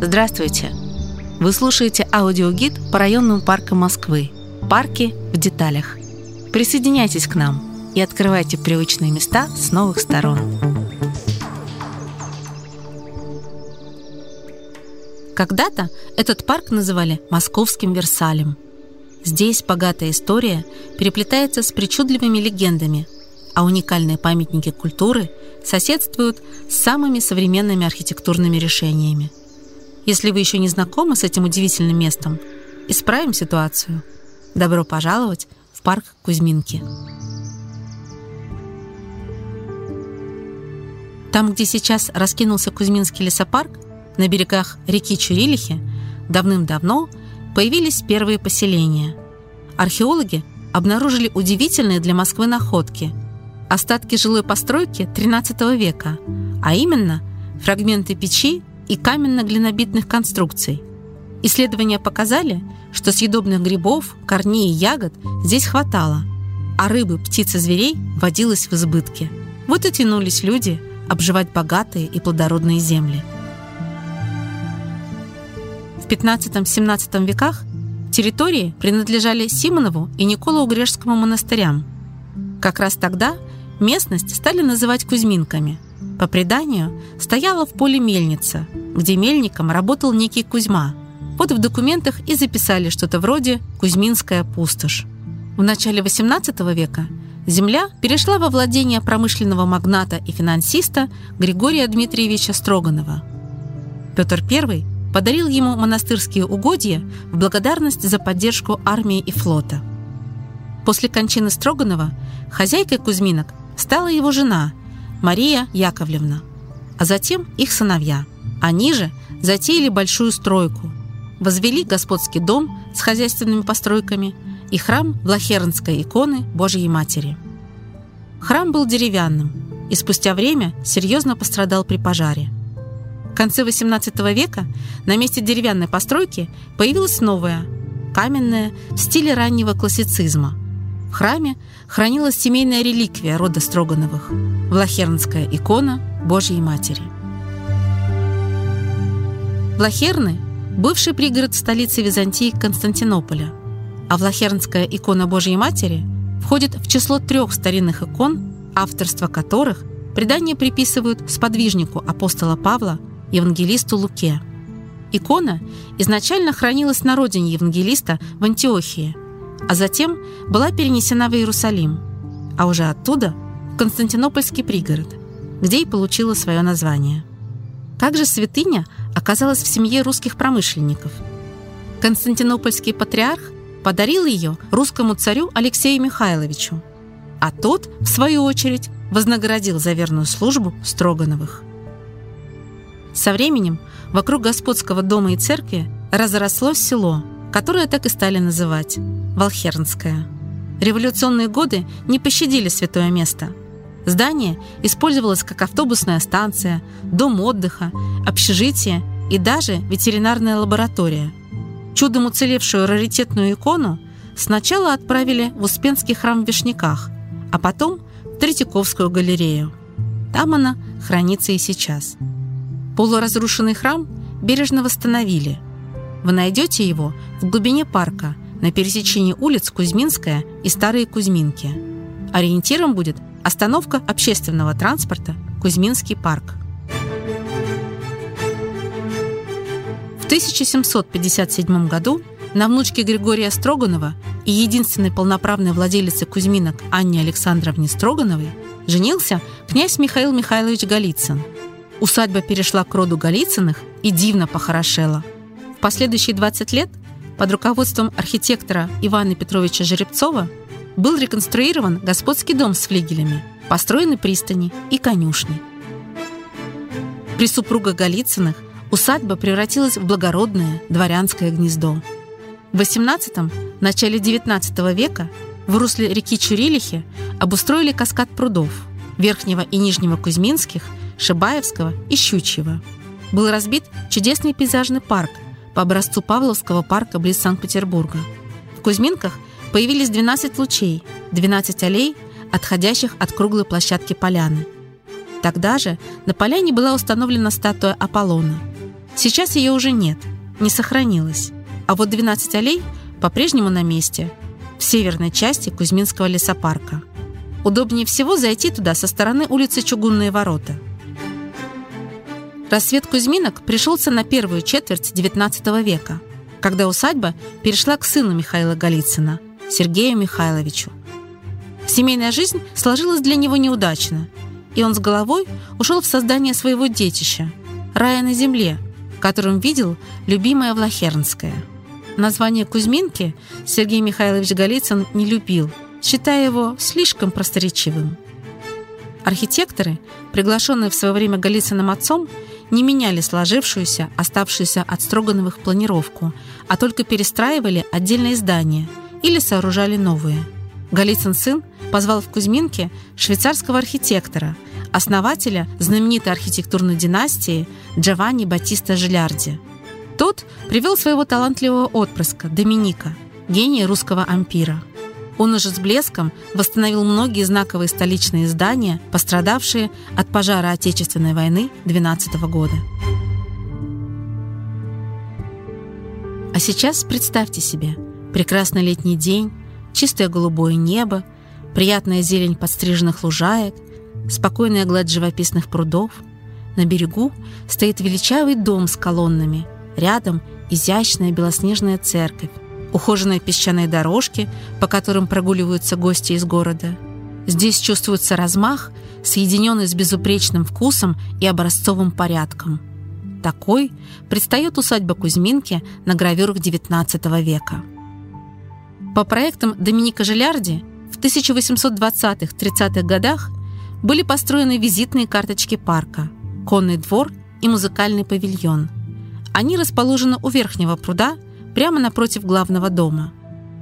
Здравствуйте! Вы слушаете аудиогид по районным паркам Москвы. Парки в деталях. Присоединяйтесь к нам и открывайте привычные места с новых сторон. Когда-то этот парк называли Московским Версалем. Здесь богатая история переплетается с причудливыми легендами, а уникальные памятники культуры соседствуют с самыми современными архитектурными решениями – если вы еще не знакомы с этим удивительным местом, исправим ситуацию. Добро пожаловать в парк Кузьминки. Там, где сейчас раскинулся Кузьминский лесопарк, на берегах реки Чурилихи, давным-давно появились первые поселения. Археологи обнаружили удивительные для Москвы находки – остатки жилой постройки XIII века, а именно фрагменты печи и каменно-глинобитных конструкций. Исследования показали, что съедобных грибов, корней и ягод здесь хватало, а рыбы, птиц и зверей водилось в избытке. Вот и тянулись люди обживать богатые и плодородные земли. В 15-17 веках территории принадлежали Симонову и Николо-Угрешскому монастырям. Как раз тогда местность стали называть Кузьминками – по преданию, стояла в поле мельница, где мельником работал некий Кузьма. Вот в документах и записали что-то вроде «Кузьминская пустошь». В начале XVIII века земля перешла во владение промышленного магната и финансиста Григория Дмитриевича Строганова. Петр I подарил ему монастырские угодья в благодарность за поддержку армии и флота. После кончины Строганова хозяйкой Кузьминок стала его жена – Мария Яковлевна, а затем их сыновья. Они же затеяли большую стройку, возвели господский дом с хозяйственными постройками и храм Блахернской иконы Божьей Матери. Храм был деревянным и спустя время серьезно пострадал при пожаре. В конце XVIII века на месте деревянной постройки появилась новая, каменная, в стиле раннего классицизма – в храме хранилась семейная реликвия рода Строгановых – Влахернская икона Божьей Матери. Влахерны – бывший пригород столицы Византии Константинополя, а Влахернская икона Божьей Матери входит в число трех старинных икон, авторство которых предания приписывают сподвижнику апостола Павла, евангелисту Луке. Икона изначально хранилась на родине евангелиста в Антиохии – а затем была перенесена в Иерусалим, а уже оттуда в Константинопольский пригород, где и получила свое название. Как же святыня оказалась в семье русских промышленников? Константинопольский патриарх подарил ее русскому царю Алексею Михайловичу, а тот, в свою очередь, вознаградил за верную службу Строгановых. Со временем вокруг господского дома и церкви разрослось село – которое так и стали называть – Волхернское. Революционные годы не пощадили святое место. Здание использовалось как автобусная станция, дом отдыха, общежитие и даже ветеринарная лаборатория. Чудом уцелевшую раритетную икону сначала отправили в Успенский храм в Вишняках, а потом в Третьяковскую галерею. Там она хранится и сейчас. Полуразрушенный храм бережно восстановили – вы найдете его в глубине парка на пересечении улиц Кузьминская и Старые Кузьминки. Ориентиром будет остановка общественного транспорта Кузьминский парк. В 1757 году на внучке Григория Строганова и единственной полноправной владелице Кузьминок Анне Александровне Строгановой женился князь Михаил Михайлович Голицын. Усадьба перешла к роду Голицыных и дивно похорошела – последующие 20 лет под руководством архитектора Ивана Петровича Жеребцова был реконструирован господский дом с флигелями, построены пристани и конюшни. При супругах Голицыных усадьба превратилась в благородное дворянское гнездо. В XVIII – начале XIX века в русле реки Чурилихи обустроили каскад прудов Верхнего и Нижнего Кузьминских, Шибаевского и Щучьего. Был разбит чудесный пейзажный парк – по образцу Павловского парка близ Санкт-Петербурга. В Кузьминках появились 12 лучей, 12 аллей, отходящих от круглой площадки поляны. Тогда же на поляне была установлена статуя Аполлона. Сейчас ее уже нет, не сохранилась. А вот 12 аллей по-прежнему на месте, в северной части Кузьминского лесопарка. Удобнее всего зайти туда со стороны улицы Чугунные ворота. Рассвет Кузьминок пришелся на первую четверть XIX века, когда усадьба перешла к сыну Михаила Голицына, Сергею Михайловичу. Семейная жизнь сложилась для него неудачно, и он с головой ушел в создание своего детища – рая на земле, которым видел любимая Влахернская. Название Кузьминки Сергей Михайлович Голицын не любил, считая его слишком просторечивым. Архитекторы, приглашенные в свое время Голицыным отцом, не меняли сложившуюся, оставшуюся от Строгановых планировку, а только перестраивали отдельные здания или сооружали новые. Голицын сын позвал в Кузьминке швейцарского архитектора, основателя знаменитой архитектурной династии Джованни Батиста Жилярди. Тот привел своего талантливого отпрыска Доминика, гения русского ампира. Он уже с блеском восстановил многие знаковые столичные здания, пострадавшие от пожара Отечественной войны 12 года. А сейчас представьте себе прекрасный летний день, чистое голубое небо, приятная зелень подстриженных лужаек, спокойная гладь живописных прудов. На берегу стоит величавый дом с колоннами, рядом изящная белоснежная церковь, ухоженные песчаные дорожки, по которым прогуливаются гости из города. Здесь чувствуется размах, соединенный с безупречным вкусом и образцовым порядком. Такой предстает усадьба Кузьминки на гравюрах XIX века. По проектам Доминика Жилярди в 1820-30-х годах были построены визитные карточки парка, конный двор и музыкальный павильон. Они расположены у верхнего пруда – прямо напротив главного дома.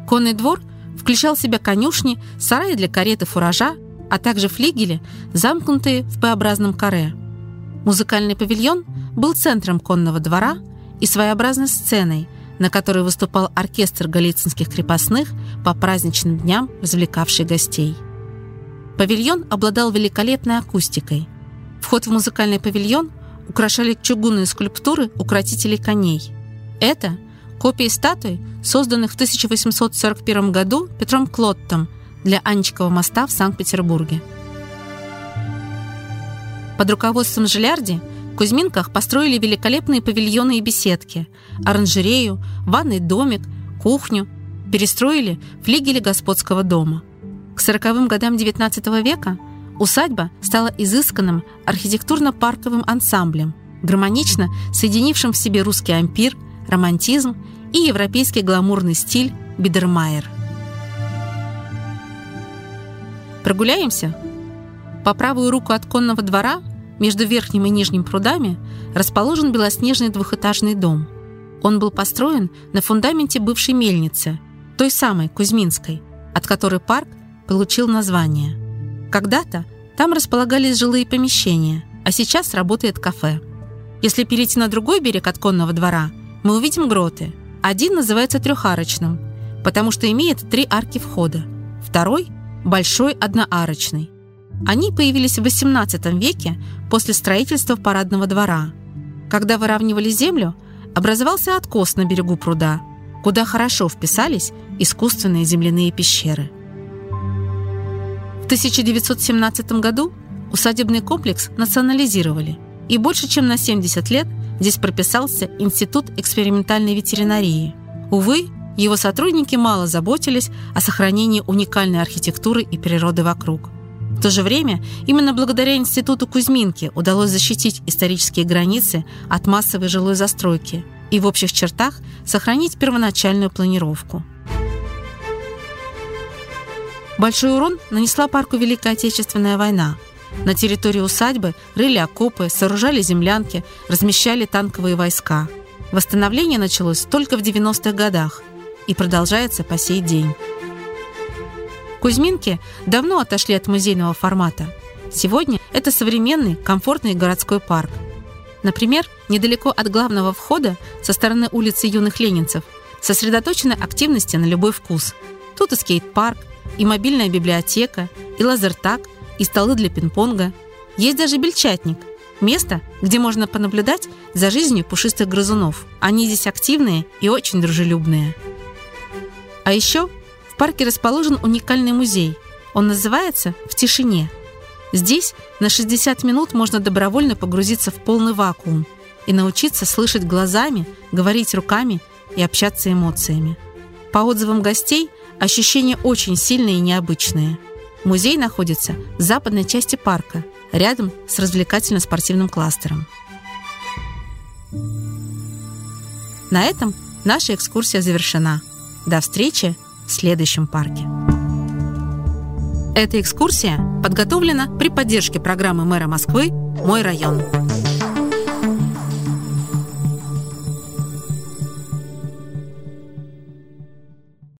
Конный двор включал в себя конюшни, сараи для кареты фуража, а также флигели, замкнутые в П-образном каре. Музыкальный павильон был центром конного двора и своеобразной сценой, на которой выступал оркестр галицинских крепостных по праздничным дням, развлекавший гостей. Павильон обладал великолепной акустикой. Вход в музыкальный павильон украшали чугунные скульптуры укротителей коней. Это Копии статуй, созданных в 1841 году Петром Клоттом для Анечкового моста в Санкт-Петербурге. Под руководством Жилярди в Кузьминках построили великолепные павильоны и беседки, оранжерею, ванный домик, кухню, перестроили флигели господского дома. К 40-м годам XIX века усадьба стала изысканным архитектурно-парковым ансамблем, гармонично соединившим в себе русский ампир, романтизм и европейский гламурный стиль Бидермайер. Прогуляемся? По правую руку от конного двора, между верхним и нижним прудами, расположен белоснежный двухэтажный дом. Он был построен на фундаменте бывшей мельницы, той самой Кузьминской, от которой парк получил название. Когда-то там располагались жилые помещения, а сейчас работает кафе. Если перейти на другой берег от конного двора – мы увидим гроты. Один называется трехарочным, потому что имеет три арки входа. Второй – большой одноарочный. Они появились в XVIII веке после строительства парадного двора. Когда выравнивали землю, образовался откос на берегу пруда, куда хорошо вписались искусственные земляные пещеры. В 1917 году усадебный комплекс национализировали, и больше чем на 70 лет – Здесь прописался Институт экспериментальной ветеринарии. Увы, его сотрудники мало заботились о сохранении уникальной архитектуры и природы вокруг. В то же время именно благодаря Институту Кузьминки удалось защитить исторические границы от массовой жилой застройки и в общих чертах сохранить первоначальную планировку. Большой урон нанесла парку Великая Отечественная война – на территории усадьбы рыли окопы, сооружали землянки, размещали танковые войска. Восстановление началось только в 90-х годах и продолжается по сей день. Кузьминки давно отошли от музейного формата. Сегодня это современный, комфортный городской парк. Например, недалеко от главного входа со стороны улицы юных ленинцев сосредоточены активности на любой вкус. Тут и скейт-парк, и мобильная библиотека, и лазертаг – и столы для пинг-понга. Есть даже бельчатник – место, где можно понаблюдать за жизнью пушистых грызунов. Они здесь активные и очень дружелюбные. А еще в парке расположен уникальный музей. Он называется «В тишине». Здесь на 60 минут можно добровольно погрузиться в полный вакуум и научиться слышать глазами, говорить руками и общаться эмоциями. По отзывам гостей, ощущения очень сильные и необычные. Музей находится в западной части парка, рядом с развлекательно-спортивным кластером. На этом наша экскурсия завершена. До встречи в следующем парке. Эта экскурсия подготовлена при поддержке программы мэра Москвы «Мой район».